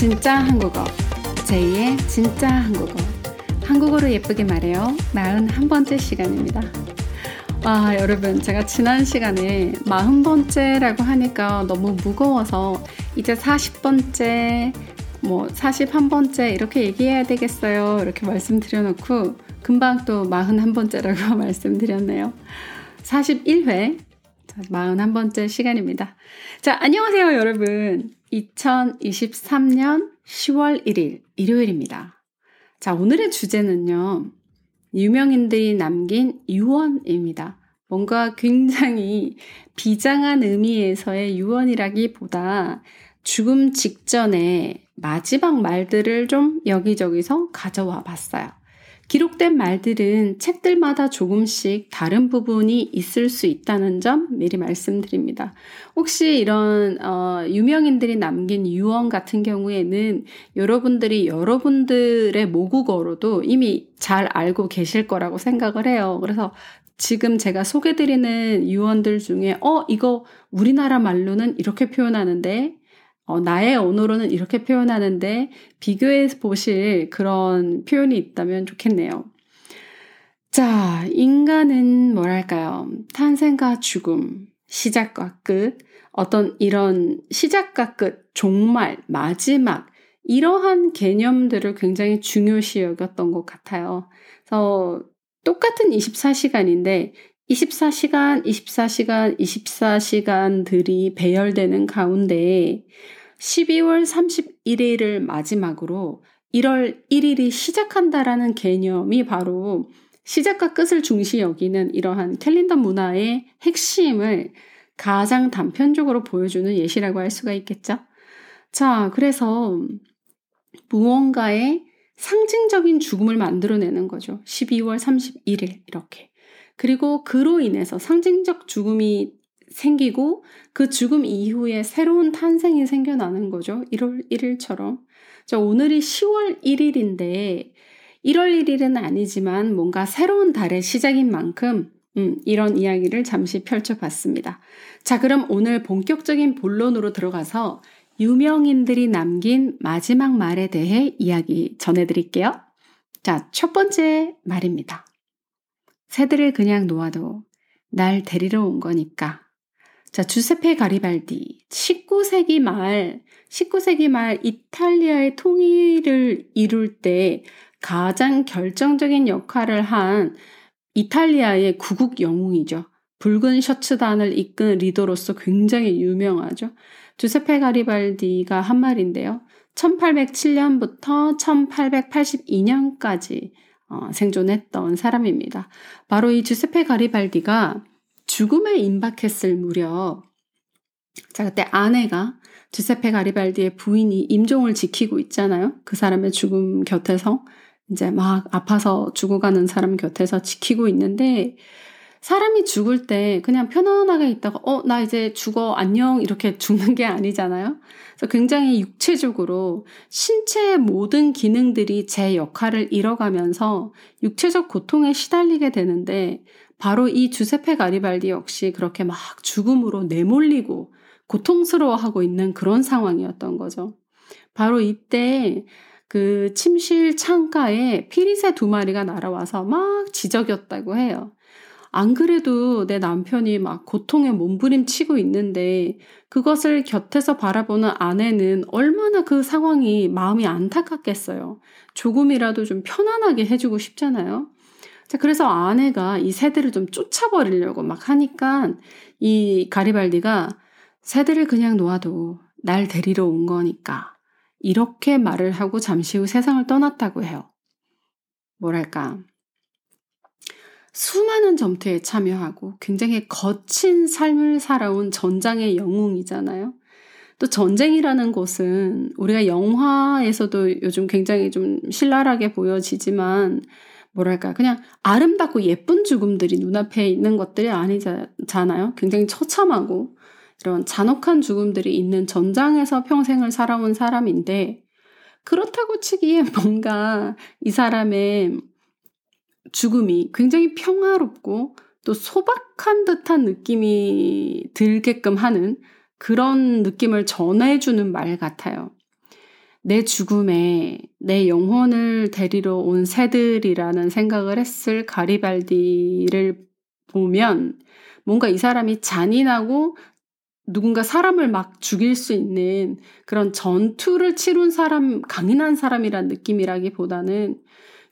진짜 한국어. 제2의 진짜 한국어. 한국어로 예쁘게 말해요. 41번째 시간입니다. 와 여러분 제가 지난 시간에 40번째라고 하니까 너무 무거워서 이제 40번째 뭐 41번째 이렇게 얘기해야 되겠어요. 이렇게 말씀드려놓고 금방 또 41번째라고 말씀드렸네요. 41회. 41번째 시간입니다. 자, 안녕하세요, 여러분. 2023년 10월 1일, 일요일입니다. 자, 오늘의 주제는요, 유명인들이 남긴 유언입니다. 뭔가 굉장히 비장한 의미에서의 유언이라기 보다 죽음 직전에 마지막 말들을 좀 여기저기서 가져와 봤어요. 기록된 말들은 책들마다 조금씩 다른 부분이 있을 수 있다는 점 미리 말씀드립니다. 혹시 이런 어, 유명인들이 남긴 유언 같은 경우에는 여러분들이 여러분들의 모국어로도 이미 잘 알고 계실 거라고 생각을 해요. 그래서 지금 제가 소개드리는 유언들 중에 어 이거 우리나라 말로는 이렇게 표현하는데 어, 나의 언어로는 이렇게 표현하는데 비교해 보실 그런 표현이 있다면 좋겠네요. 자, 인간은 뭐랄까요? 탄생과 죽음, 시작과 끝, 어떤 이런 시작과 끝, 종말, 마지막, 이러한 개념들을 굉장히 중요시 여겼던 것 같아요. 그래서 똑같은 24시간인데 24시간, 24시간, 24시간들이 배열되는 가운데 12월 31일을 마지막으로 1월 1일이 시작한다라는 개념이 바로 시작과 끝을 중시 여기는 이러한 캘린더 문화의 핵심을 가장 단편적으로 보여주는 예시라고 할 수가 있겠죠. 자, 그래서 무언가의 상징적인 죽음을 만들어내는 거죠. 12월 31일 이렇게. 그리고 그로 인해서 상징적 죽음이 생기고 그 죽음 이후에 새로운 탄생이 생겨나는 거죠. 1월 1일처럼. 자, 오늘이 10월 1일인데 1월 1일은 아니지만 뭔가 새로운 달의 시작인 만큼 음, 이런 이야기를 잠시 펼쳐봤습니다. 자, 그럼 오늘 본격적인 본론으로 들어가서 유명인들이 남긴 마지막 말에 대해 이야기 전해드릴게요. 자, 첫 번째 말입니다. 새들을 그냥 놓아도 날 데리러 온 거니까 자, 주세페 가리발디. 19세기 말, 19세기 말 이탈리아의 통일을 이룰 때 가장 결정적인 역할을 한 이탈리아의 구국 영웅이죠. 붉은 셔츠단을 이끈 리더로서 굉장히 유명하죠. 주세페 가리발디가 한 말인데요. 1807년부터 1882년까지 어, 생존했던 사람입니다. 바로 이 주세페 가리발디가 죽음에 임박했을 무렵, 자, 그때 아내가 주세페 가리발디의 부인이 임종을 지키고 있잖아요. 그 사람의 죽음 곁에서 이제 막 아파서 죽어가는 사람 곁에서 지키고 있는데 사람이 죽을 때 그냥 편안하게 있다가 어, 나 이제 죽어 안녕 이렇게 죽는 게 아니잖아요. 그래서 굉장히 육체적으로 신체의 모든 기능들이 제 역할을 잃어가면서 육체적 고통에 시달리게 되는데 바로 이 주세페 가리발디 역시 그렇게 막 죽음으로 내몰리고 고통스러워하고 있는 그런 상황이었던 거죠. 바로 이때 그 침실 창가에 피리새 두 마리가 날아와서 막 지저귀었다고 해요. 안 그래도 내 남편이 막 고통에 몸부림치고 있는데 그것을 곁에서 바라보는 아내는 얼마나 그 상황이 마음이 안타깝겠어요. 조금이라도 좀 편안하게 해주고 싶잖아요. 자, 그래서 아내가 이 새들을 좀 쫓아버리려고 막 하니까 이 가리발디가 새들을 그냥 놓아도 날 데리러 온 거니까 이렇게 말을 하고 잠시 후 세상을 떠났다고 해요. 뭐랄까. 수많은 점토에 참여하고 굉장히 거친 삶을 살아온 전장의 영웅이잖아요. 또 전쟁이라는 것은 우리가 영화에서도 요즘 굉장히 좀 신랄하게 보여지지만 뭐랄까 그냥 아름답고 예쁜 죽음들이 눈앞에 있는 것들이 아니잖아요. 굉장히 처참하고 이런 잔혹한 죽음들이 있는 전장에서 평생을 살아온 사람인데 그렇다고 치기에 뭔가 이 사람의 죽음이 굉장히 평화롭고 또 소박한 듯한 느낌이 들게끔 하는 그런 느낌을 전해주는 말 같아요. 내 죽음에 내 영혼을 데리러 온 새들이라는 생각을 했을 가리발디를 보면 뭔가 이 사람이 잔인하고 누군가 사람을 막 죽일 수 있는 그런 전투를 치룬 사람, 강인한 사람이란 느낌이라기보다는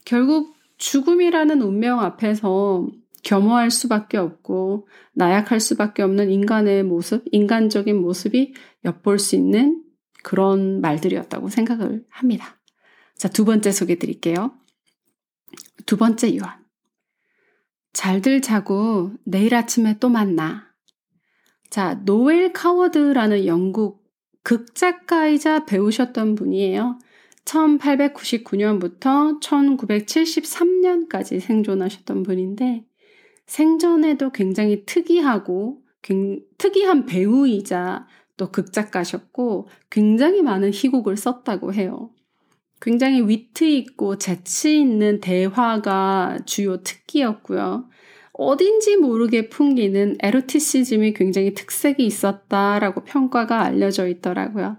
결국 죽음이라는 운명 앞에서 겸허할 수밖에 없고 나약할 수밖에 없는 인간의 모습, 인간적인 모습이 엿볼 수 있는 그런 말들이었다고 생각을 합니다. 자, 두 번째 소개 드릴게요. 두 번째 유언. 잘들 자고 내일 아침에 또 만나. 자, 노엘 카워드라는 영국 극작가이자 배우셨던 분이에요. 1899년부터 1973년까지 생존하셨던 분인데, 생전에도 굉장히 특이하고, 특이한 배우이자 또 극작가셨고, 굉장히 많은 희곡을 썼다고 해요. 굉장히 위트 있고 재치 있는 대화가 주요 특기였고요. 어딘지 모르게 풍기는 에로티시즘이 굉장히 특색이 있었다라고 평가가 알려져 있더라고요.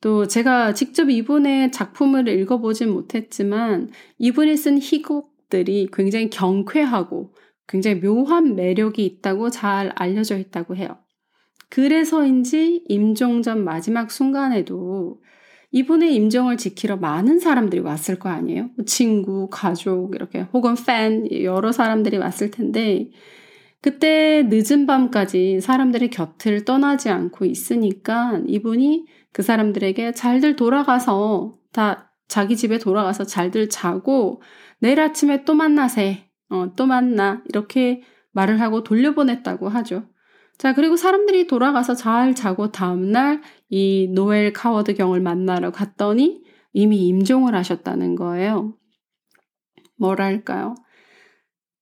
또 제가 직접 이분의 작품을 읽어보진 못했지만 이분이 쓴 희곡들이 굉장히 경쾌하고 굉장히 묘한 매력이 있다고 잘 알려져 있다고 해요. 그래서인지 임종 전 마지막 순간에도 이분의 임종을 지키러 많은 사람들이 왔을 거 아니에요? 뭐 친구, 가족, 이렇게, 혹은 팬, 여러 사람들이 왔을 텐데, 그때 늦은 밤까지 사람들의 곁을 떠나지 않고 있으니까 이분이 그 사람들에게 잘들 돌아가서 다 자기 집에 돌아가서 잘들 자고 내일 아침에 또 만나세. 어, 또 만나. 이렇게 말을 하고 돌려보냈다고 하죠. 자, 그리고 사람들이 돌아가서 잘 자고 다음날 이 노엘 카워드 경을 만나러 갔더니 이미 임종을 하셨다는 거예요. 뭐랄까요?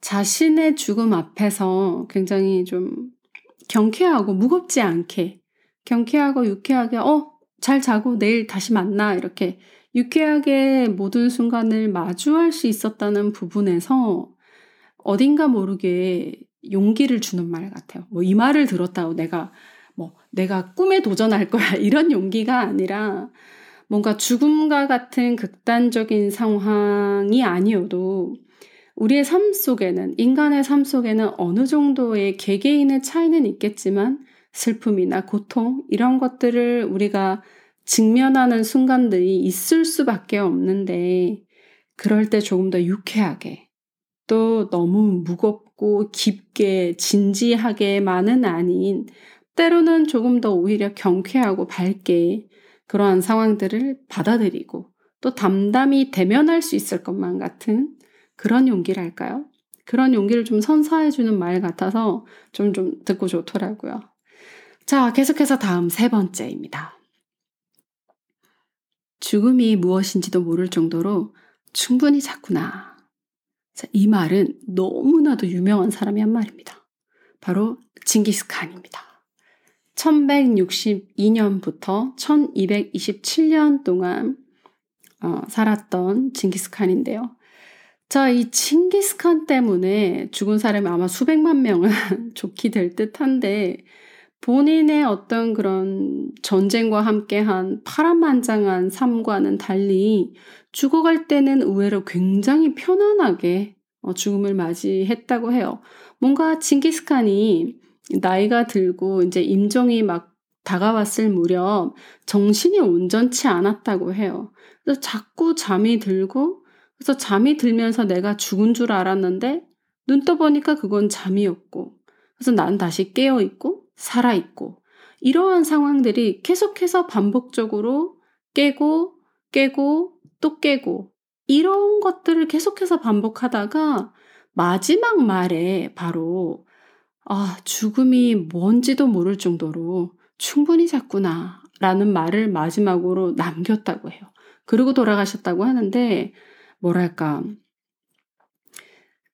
자신의 죽음 앞에서 굉장히 좀 경쾌하고 무겁지 않게, 경쾌하고 유쾌하게, 어, 잘 자고 내일 다시 만나. 이렇게 유쾌하게 모든 순간을 마주할 수 있었다는 부분에서 어딘가 모르게 용기를 주는 말 같아요. 뭐 이 말을 들었다고 내가 뭐 내가 꿈에 도전할 거야 이런 용기가 아니라 뭔가 죽음과 같은 극단적인 상황이 아니어도 우리의 삶 속에는 인간의 삶 속에는 어느 정도의 개개인의 차이는 있겠지만 슬픔이나 고통 이런 것들을 우리가 직면하는 순간들이 있을 수밖에 없는데 그럴 때 조금 더 유쾌하게 또 너무 무겁 고 깊게 진지하게만은 아닌 때로는 조금 더 오히려 경쾌하고 밝게 그러한 상황들을 받아들이고 또 담담히 대면할 수 있을 것만 같은 그런 용기랄까요? 그런 용기를 좀 선사해주는 말 같아서 좀, 좀 듣고 좋더라고요. 자, 계속해서 다음 세 번째입니다. 죽음이 무엇인지도 모를 정도로 충분히 작구나. 자, 이 말은 너무나도 유명한 사람이 한 말입니다. 바로 징기스칸입니다. 1162년부터 1227년 동안 어, 살았던 징기스칸인데요. 자, 이 징기스칸 때문에 죽은 사람이 아마 수백만 명은 좋게 될 듯한데 본인의 어떤 그런 전쟁과 함께한 파란만장한 삶과는 달리 죽어갈 때는 의외로 굉장히 편안하게 어, 죽음을 맞이했다고 해요. 뭔가 징기스칸이 나이가 들고 이제 임종이 막 다가왔을 무렵 정신이 온전치 않았다고 해요. 그래서 자꾸 잠이 들고 그래서 잠이 들면서 내가 죽은 줄 알았는데 눈 떠보니까 그건 잠이었고 그래서 난 다시 깨어 있고 살아 있고 이러한 상황들이 계속해서 반복적으로 깨고 깨고 또 깨고 이런 것들을 계속해서 반복하다가 마지막 말에 바로 아, 죽음이 뭔지도 모를 정도로 충분히 잤구나 라는 말을 마지막으로 남겼다고 해요. 그리고 돌아가셨다고 하는데 뭐랄까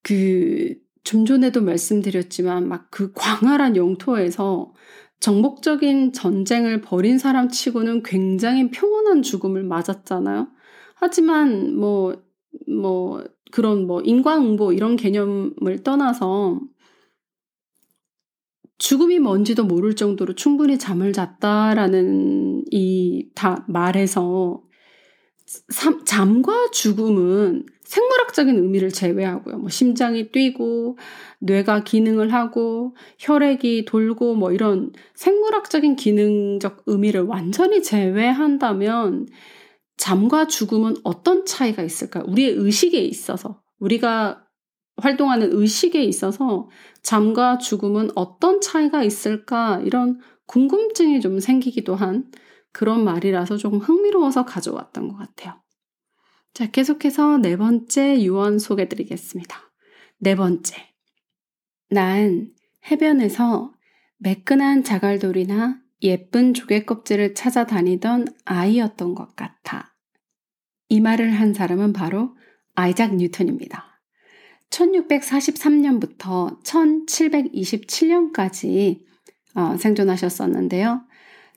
그 좀 전에도 말씀드렸지만 막 그 광활한 영토에서 정복적인 전쟁을 벌인 사람 치고는 굉장히 평온한 죽음을 맞았잖아요. 하지만 뭐, 뭐, 그런 뭐 인과응보 이런 개념을 떠나서 죽음이 뭔지도 모를 정도로 충분히 잠을 잤다라는 이 다 말에서 잠과 죽음은 생물학적인 의미를 제외하고요. 뭐 심장이 뛰고 뇌가 기능을 하고 혈액이 돌고 뭐 이런 생물학적인 기능적 의미를 완전히 제외한다면 잠과 죽음은 어떤 차이가 있을까요? 우리의 의식에 있어서 우리가 활동하는 의식에 있어서 잠과 죽음은 어떤 차이가 있을까 이런 궁금증이 좀 생기기도 한 그런 말이라서 조금 흥미로워서 가져왔던 것 같아요. 자, 계속해서 네 번째 유언 소개 드리겠습니다. 네 번째. 난 해변에서 매끈한 자갈돌이나 예쁜 조개 껍질을 찾아다니던 아이였던 것 같아. 이 말을 한 사람은 바로 아이작 뉴턴입니다. 1643년부터 1727년까지 어, 생존하셨었는데요.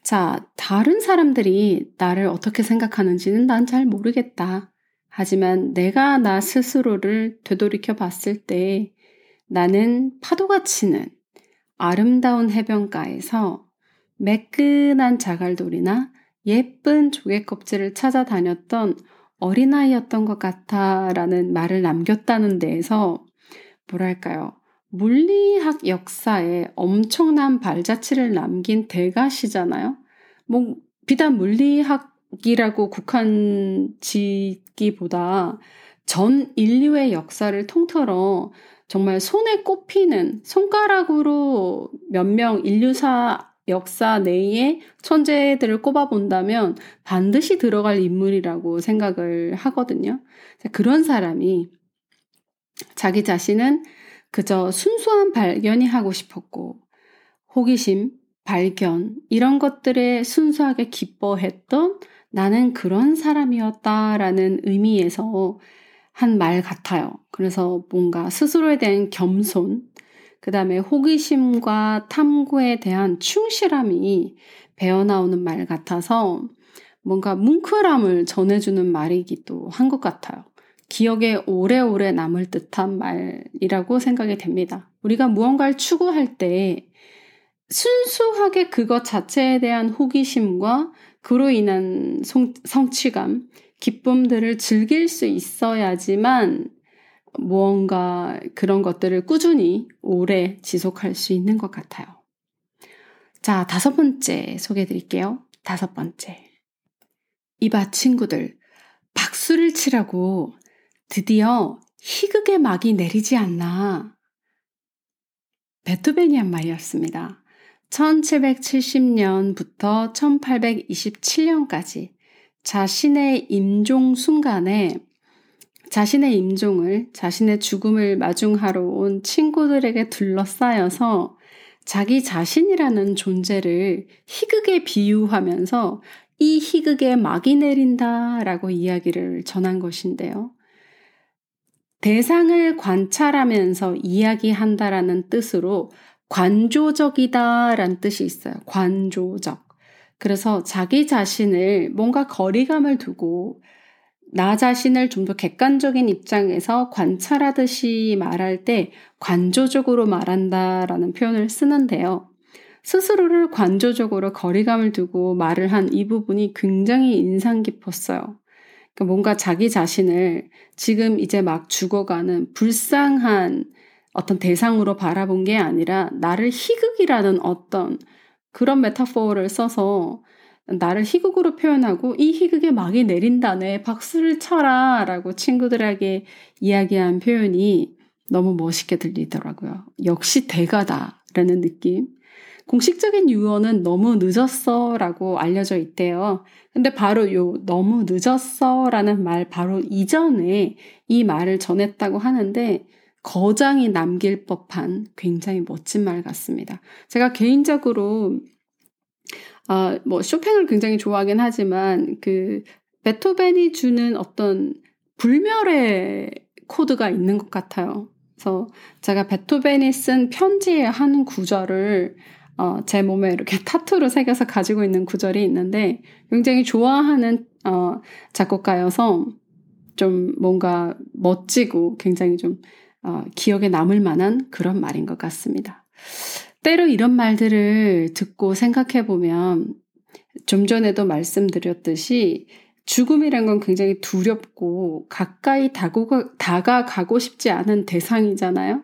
자, 다른 사람들이 나를 어떻게 생각하는지는 난 잘 모르겠다. 하지만 내가 나 스스로를 되돌이켜 봤을 때 나는 파도가 치는 아름다운 해변가에서 매끈한 자갈돌이나 예쁜 조개 껍질을 찾아다녔던 어린아이였던 것 같아 라는 말을 남겼다는 데에서 뭐랄까요. 물리학 역사에 엄청난 발자취를 남긴 대가시잖아요. 뭐, 비단 물리학이라고 국한 짓기보다 전 인류의 역사를 통틀어 정말 손에 꼽히는 손가락으로 몇 명 인류사 역사 내에 천재들을 꼽아본다면 반드시 들어갈 인물이라고 생각을 하거든요. 그런 사람이 자기 자신은 그저 순수한 발견이 하고 싶었고, 호기심, 발견, 이런 것들에 순수하게 기뻐했던 나는 그런 사람이었다라는 의미에서 한 말 같아요. 그래서 뭔가 스스로에 대한 겸손, 그 다음에 호기심과 탐구에 대한 충실함이 배어나오는 말 같아서 뭔가 뭉클함을 전해주는 말이기도 한 것 같아요. 기억에 오래오래 남을 듯한 말이라고 생각이 됩니다. 우리가 무언가를 추구할 때 순수하게 그것 자체에 대한 호기심과 그로 인한 성, 성취감, 기쁨들을 즐길 수 있어야지만 무언가 그런 것들을 꾸준히 오래 지속할 수 있는 것 같아요. 자, 다섯 번째 소개해 드릴게요. 다섯 번째. 이봐, 친구들. 박수를 치라고 드디어 희극의 막이 내리지 않나. 베토벤이 한 말이었습니다. 1770년부터 1827년까지 자신의 임종 순간에 자신의 임종을, 자신의 죽음을 마중하러 온 친구들에게 둘러싸여서 자기 자신이라는 존재를 희극에 비유하면서 이 희극에 막이 내린다 라고 이야기를 전한 것인데요. 대상을 관찰하면서 이야기한다라는 뜻으로 관조적이다라는 뜻이 있어요. 관조적. 그래서 자기 자신을 뭔가 거리감을 두고 나 자신을 좀 더 객관적인 입장에서 관찰하듯이 말할 때 관조적으로 말한다라는 표현을 쓰는데요. 스스로를 관조적으로 거리감을 두고 말을 한 이 부분이 굉장히 인상 깊었어요. 그러니까 뭔가 자기 자신을 지금 이제 막 죽어가는 불쌍한 어떤 대상으로 바라본 게 아니라 나를 희극이라는 어떤 그런 메타포를 써서 나를 희극으로 표현하고 이 희극에 막이 내린다네 박수를 쳐라 라고 친구들에게 이야기한 표현이 너무 멋있게 들리더라고요. 역시 대가다 라는 느낌. 공식적인 유언은 너무 늦었어 라고 알려져 있대요. 근데 바로 요 너무 늦었어 라는 말 바로 이전에 이 말을 전했다고 하는데 거장이 남길 법한 굉장히 멋진 말 같습니다. 제가 개인적으로 아, 뭐 쇼팽을 굉장히 좋아하긴 하지만 그 베토벤이 주는 어떤 불멸의 코드가 있는 것 같아요. 그래서 제가 베토벤이 쓴 편지에 한 구절을 어, 제 몸에 이렇게 타투로 새겨서 가지고 있는 구절이 있는데 굉장히 좋아하는 어, 작곡가여서 좀 뭔가 멋지고 굉장히 좀 어, 기억에 남을 만한 그런 말인 것 같습니다. 때로 이런 말들을 듣고 생각해 보면 좀 전에도 말씀드렸듯이 죽음이란 건 굉장히 두렵고 가까이 다가가고 싶지 않은 대상이잖아요.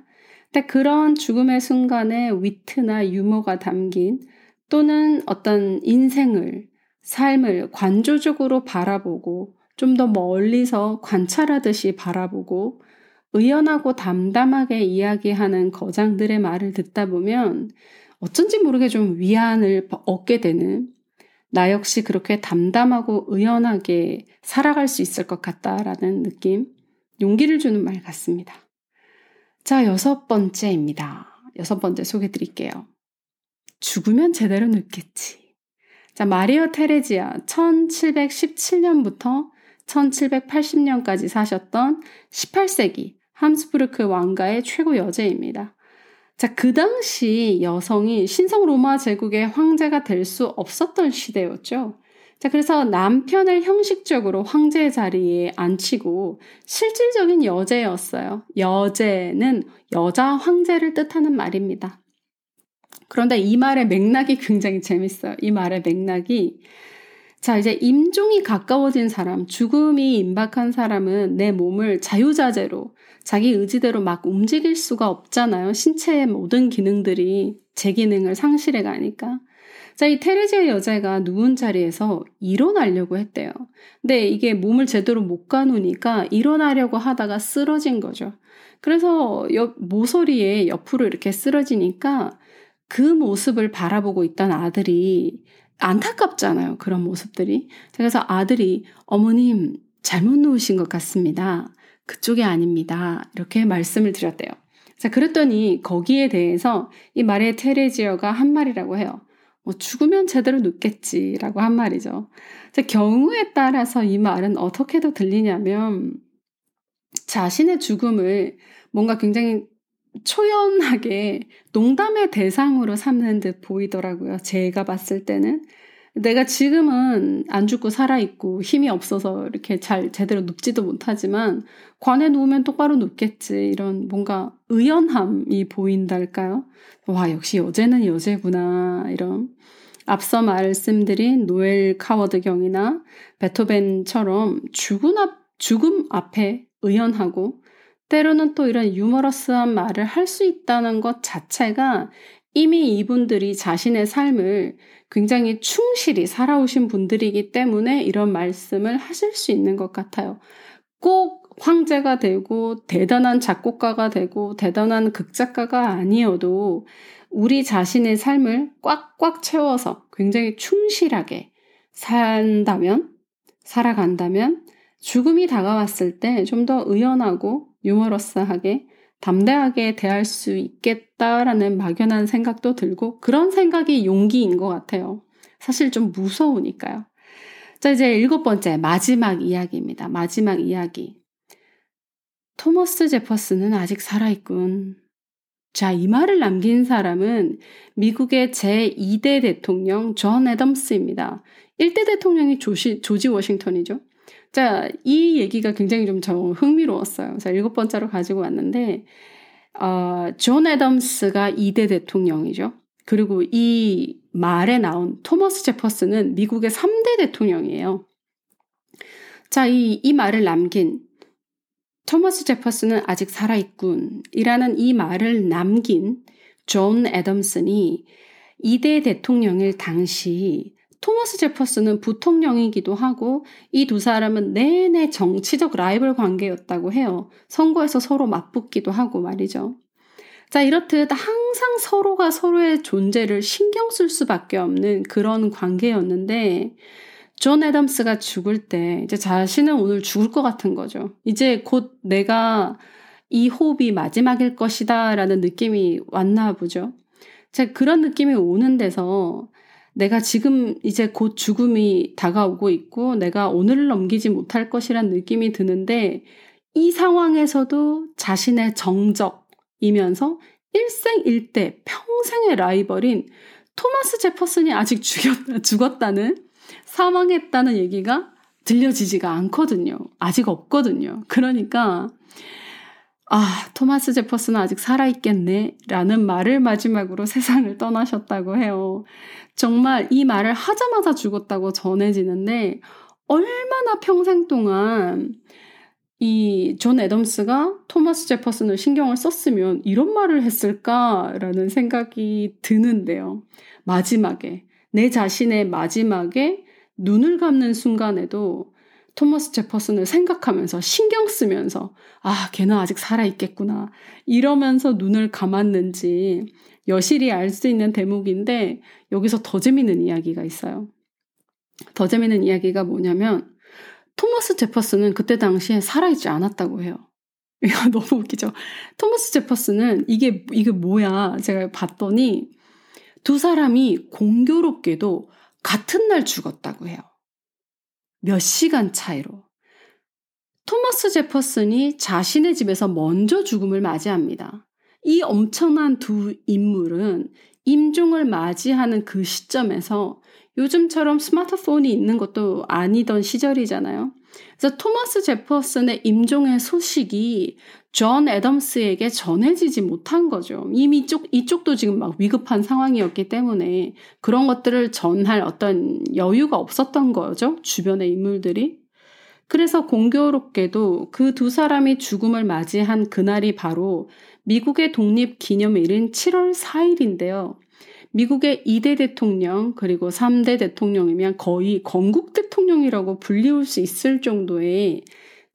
근데 그런 죽음의 순간에 위트나 유머가 담긴 또는 어떤 인생을, 삶을 관조적으로 바라보고 좀 더 멀리서 관찰하듯이 바라보고 의연하고 담담하게 이야기하는 거장들의 말을 듣다 보면 어쩐지 모르게 좀 위안을 얻게 되는 나 역시 그렇게 담담하고 의연하게 살아갈 수 있을 것 같다라는 느낌, 용기를 주는 말 같습니다. 자, 여섯 번째입니다. 여섯 번째 소개 드릴게요. 죽으면 제대로 늙겠지. 자, 마리오 테레지아 1717년부터 1780년까지 사셨던 18세기 함스부르크 왕가의 최고 여제입니다. 자, 그 당시 여성이 신성 로마 제국의 황제가 될 수 없었던 시대였죠. 자, 그래서 남편을 형식적으로 황제 자리에 앉히고 실질적인 여제였어요. 여제는 여자 황제를 뜻하는 말입니다. 그런데 이 말의 맥락이 굉장히 재밌어요. 이 말의 맥락이 자, 이제 임종이 가까워진 사람, 죽음이 임박한 사람은 내 몸을 자유자재로 자기 의지대로 막 움직일 수가 없잖아요. 신체의 모든 기능들이 제 기능을 상실해 가니까. 자, 이 테레지아 여자가 누운 자리에서 일어나려고 했대요. 근데 이게 몸을 제대로 못 가누니까 일어나려고 하다가 쓰러진 거죠. 그래서 옆, 모서리에 옆으로 이렇게 쓰러지니까 그 모습을 바라보고 있던 아들이 안타깝잖아요. 그런 모습들이. 그래서 아들이 어머님 잘못 누우신 것 같습니다. 그쪽이 아닙니다. 이렇게 말씀을 드렸대요. 자, 그랬더니 거기에 대해서 이 말의 테레지어가 한 말이라고 해요. 뭐 죽으면 제대로 눕겠지라고 한 말이죠. 자, 경우에 따라서 이 말은 어떻게도 들리냐면 자신의 죽음을 뭔가 굉장히 초연하게 농담의 대상으로 삼는 듯 보이더라고요. 제가 봤을 때는. 내가 지금은 안 죽고 살아있고 힘이 없어서 이렇게 잘 제대로 눕지도 못하지만 관에 누우면 똑바로 눕겠지. 이런 뭔가 의연함이 보인달까요? 와, 역시 여제는 여제구나. 이런. 앞서 말씀드린 노엘 카워드 경이나 베토벤처럼 죽음, 앞, 죽음 앞에 의연하고 때로는 또 이런 유머러스한 말을 할 수 있다는 것 자체가 이미 이분들이 자신의 삶을 굉장히 충실히 살아오신 분들이기 때문에 이런 말씀을 하실 수 있는 것 같아요. 꼭 황제가 되고 대단한 작곡가가 되고 대단한 극작가가 아니어도 우리 자신의 삶을 꽉꽉 채워서 굉장히 충실하게 산다면, 살아간다면 죽음이 다가왔을 때 좀 더 의연하고 유머러스하게 담대하게 대할 수 있겠다라는 막연한 생각도 들고 그런 생각이 용기인 것 같아요. 사실 좀 무서우니까요. 자, 이제 일곱 번째, 마지막 이야기입니다. 마지막 이야기. 토머스 제퍼슨은 아직 살아있군. 자, 이 말을 남긴 사람은 미국의 제2대 대통령 존 애덤스입니다. 1대 대통령이 조시, 조지 워싱턴이죠. 자, 이 얘기가 굉장히 좀 저 흥미로웠어요. 자, 일곱 번째로 가지고 왔는데, 어, 존 애덤스가 2대 대통령이죠. 그리고 이 말에 나온 토머스 제퍼슨은 미국의 3대 대통령이에요. 자, 이, 이 말을 남긴 토머스 제퍼슨은 아직 살아있군. 이라는 이 말을 남긴 존 애덤슨이 2대 대통령일 당시 토머스 제퍼슨은 부통령이기도 하고 이 두 사람은 내내 정치적 라이벌 관계였다고 해요. 선거에서 서로 맞붙기도 하고 말이죠. 자, 이렇듯 항상 서로가 서로의 존재를 신경 쓸 수밖에 없는 그런 관계였는데, 존 애덤스가 죽을 때 이제 자신은 오늘 죽을 것 같은 거죠. 이제 곧 내가 이 호흡이 마지막일 것이다 라는 느낌이 왔나 보죠. 자, 그런 느낌이 오는 데서 내가 지금 이제 곧 죽음이 다가오고 있고 내가 오늘을 넘기지 못할 것이란 느낌이 드는데 이 상황에서도 자신의 정적이면서 일생일대 평생의 라이벌인 토마스 제퍼슨이 아직 죽였, 죽었다는 사망했다는 얘기가 들려지지가 않거든요. 아직 없거든요. 그러니까 아, 토마스 제퍼슨은 아직 살아있겠네. 라는 말을 마지막으로 세상을 떠나셨다고 해요. 정말 이 말을 하자마자 죽었다고 전해지는데, 얼마나 평생 동안 이 존 애덤스가 토마스 제퍼슨을 신경을 썼으면 이런 말을 했을까라는 생각이 드는데요. 마지막에, 내 자신의 마지막에 눈을 감는 순간에도 토마스 제퍼슨을 생각하면서 신경 쓰면서 아, 걔는 아직 살아 있겠구나. 이러면서 눈을 감았는지 여실히 알 수 있는 대목인데 여기서 더 재밌는 이야기가 있어요. 더 재밌는 이야기가 뭐냐면 토마스 제퍼슨은 그때 당시에 살아있지 않았다고 해요. 이거 너무 웃기죠. 토마스 제퍼슨은 이게 이게 뭐야? 제가 봤더니 두 사람이 공교롭게도 같은 날 죽었다고 해요. 몇 시간 차이로. 토마스 제퍼슨이 자신의 집에서 먼저 죽음을 맞이합니다. 이 엄청난 두 인물은 임종을 맞이하는 그 시점에서 요즘처럼 스마트폰이 있는 것도 아니던 시절이잖아요. 그래서 토마스 제퍼슨의 임종의 소식이 존 애덤스에게 전해지지 못한 거죠. 이미 이쪽, 이쪽도 지금 막 위급한 상황이었기 때문에 그런 것들을 전할 어떤 여유가 없었던 거죠. 주변의 인물들이. 그래서 공교롭게도 그 두 사람이 죽음을 맞이한 그날이 바로 미국의 독립 기념일인 7월 4일인데요. 미국의 2대 대통령 그리고 3대 대통령이면 거의 건국 대통령이라고 불리울 수 있을 정도의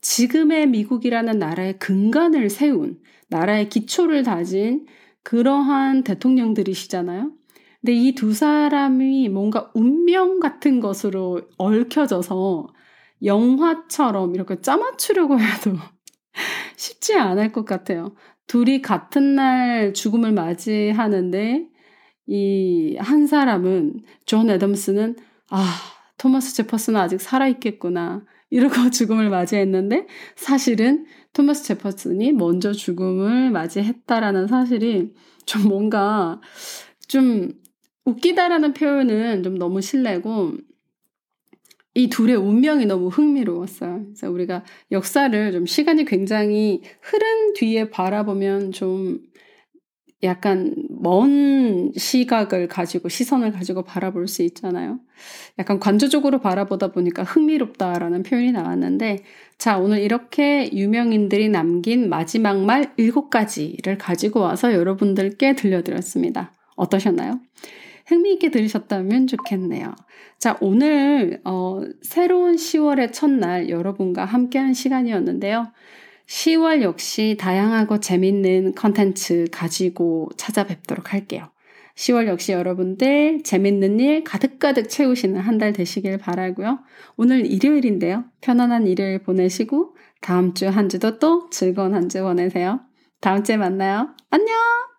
지금의 미국이라는 나라의 근간을 세운 나라의 기초를 다진 그러한 대통령들이시잖아요. 근데 이 두 사람이 뭔가 운명 같은 것으로 얽혀져서 영화처럼 이렇게 짜맞추려고 해도 쉽지 않을 것 같아요. 둘이 같은 날 죽음을 맞이하는데 이 한 사람은 존 애덤스는 아 토마스 제퍼슨은 아직 살아있겠구나 이러고 죽음을 맞이했는데 사실은 토마스 제퍼슨이 먼저 죽음을 맞이했다라는 사실이 좀 뭔가 좀 웃기다라는 표현은 좀 너무 실례고 이 둘의 운명이 너무 흥미로웠어요. 그래서 우리가 역사를 좀 시간이 굉장히 흐른 뒤에 바라보면 좀 약간 먼 시각을 가지고 시선을 가지고 바라볼 수 있잖아요. 약간 관조적으로 바라보다 보니까 흥미롭다라는 표현이 나왔는데 자, 오늘 이렇게 유명인들이 남긴 마지막 말 7가지를 가지고 와서 여러분들께 들려드렸습니다. 어떠셨나요? 흥미있게 들으셨다면 좋겠네요. 자, 오늘, 어, 새로운 10월의 첫날 여러분과 함께한 시간이었는데요. 10월 역시 다양하고 재밌는 컨텐츠 가지고 찾아뵙도록 할게요. 10월 역시 여러분들 재밌는 일 가득가득 채우시는 한 달 되시길 바라고요. 오늘 일요일인데요. 편안한 일요일 보내시고 다음 주 한 주도 또 즐거운 한 주 보내세요. 다음 주에 만나요. 안녕!